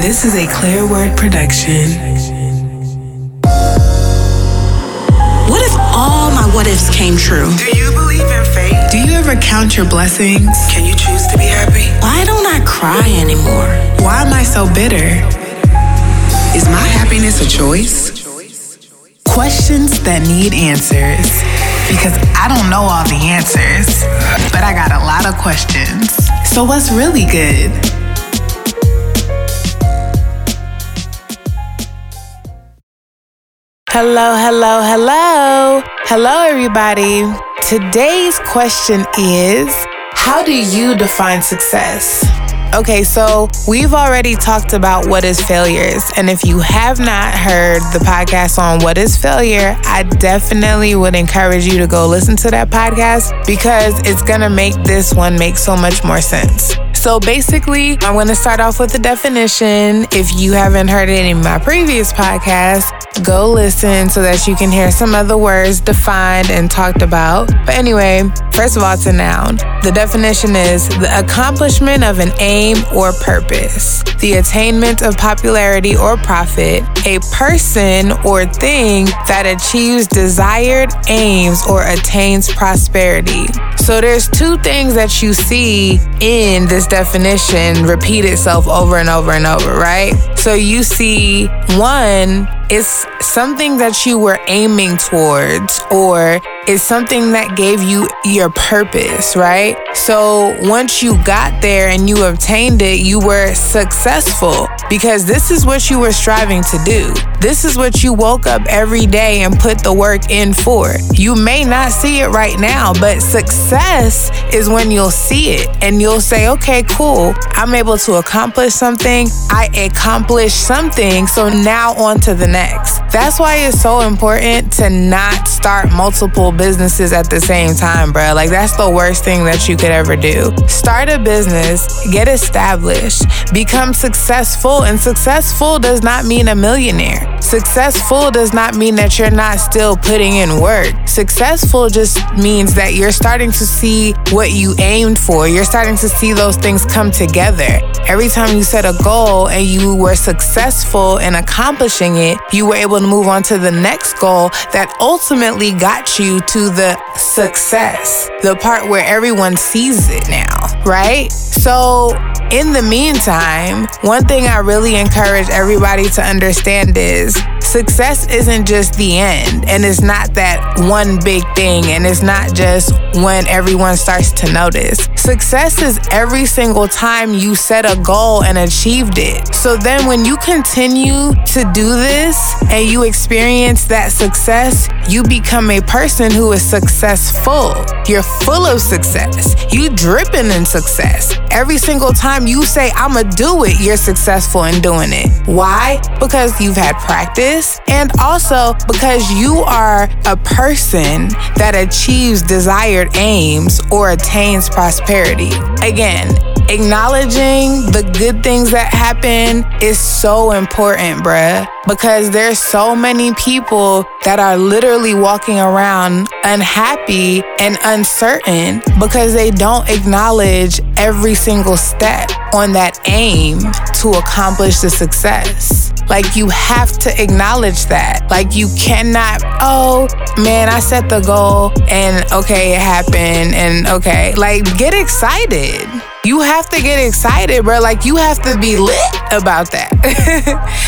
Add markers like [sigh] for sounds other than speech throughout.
This is a Clear Word production. What if all my what ifs came true? Do you believe in fate? Do you ever count your blessings? Can you choose to be happy? Why don't I cry anymore? Why am I so bitter? Is my happiness a choice? Questions that need answers. Because I don't know all the answers, but I got a lot of questions. So, what's really good? Hello, hello, hello. Hello, everybody. Today's question is How do you define success? Okay, so we've already talked about what is failures. And if you have not heard the podcast on what is failure, I definitely would encourage you to go listen to that podcast because it's going to make this one make so much more sense. So basically, I'm going to start off with the definition. If you haven't heard it in my previous podcast, go listen so that you can hear some of the words defined and talked about. But anyway, first of all, it's a noun. The definition is the accomplishment of an aim or purpose, the attainment of popularity or profit, a person or thing that achieves desired aims or attains prosperity. So there's two things that you see in this definition repeat itself over and over and over, right? So you see one is something that you were aiming towards or is something that gave you your purpose, right? So once you got there and you obtained it, you were successful because this is what you were striving to do. This is what you woke up every day and put the work in for. You may not see it right now, but success is when you'll see it and you'll say, okay, cool. I'm able to accomplish something. I accomplished something. So now on to the next. That's why it's so important to not start multiple businesses at the same time, bro. Like, that's the worst thing that you could ever do. Start a business, get established, become successful, and successful does not mean a millionaire. Successful does not mean that you're not still putting in work. Successful just means that you're starting to see what you aimed for. You're starting to see those things come together. Every time you set a goal and you were successful in accomplishing it, you were able to move on to the next goal that ultimately got you to the success, the part where everyone sees it now, right? So, in the meantime, one thing I really encourage everybody to understand is success isn't just the end, and it's not that one big thing, and it's not just when everyone starts to notice. Success is every single time you set a goal and achieved it. So then, when you continue to do this and you experience that success, you become a person who is successful. You're full of success. You dripping in success. Every single time you say, I'm gonna do it, you're successful in doing it. Why? Because you've had practice and also because you are a person that achieves desired aims or attains prosperity. Again, acknowledging the good things that happen is so important, bruh, because there's so many people that are literally walking around unhappy and uncertain because they don't acknowledge every single step on that aim to accomplish the success. Like, you have to acknowledge that. Like, you cannot, oh man, I set the goal and okay, it happened and okay. Like, get excited. You have to get excited, bro. Like, you have to be lit about that.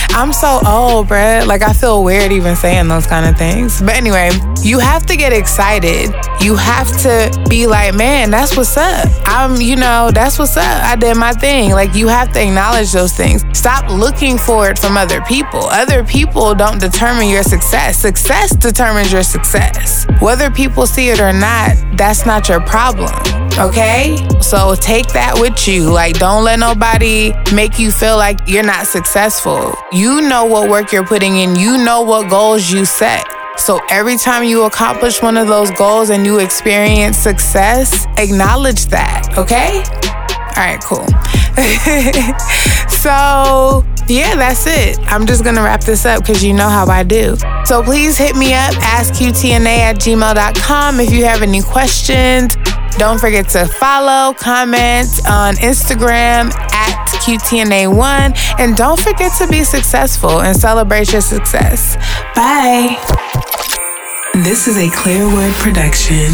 [laughs] I'm so old, bro. Like, I feel weird even saying those kind of things. But anyway, you have to get excited. You have to be like, man, that's what's up. I'm, you know, that's what's up. I did my thing. Like, you have to acknowledge those things. Stop looking for it from other people. Other people don't determine your success. Success determines your success. Whether people see it or not, that's not your problem. Okay? So take that with you. Like, don't let nobody make you feel like you're not successful. You know what work you're putting in, you know what goals you set. So every time you accomplish one of those goals and you experience success, acknowledge that, okay? All right, cool. [laughs] so, yeah, that's it. I'm just gonna wrap this up because you know how I do. So please hit me up, askqtna at gmail.com if you have any questions. Don't forget to follow, comment on Instagram at QTNA1, and don't forget to be successful and celebrate your success. Bye. This is a Clear Word production.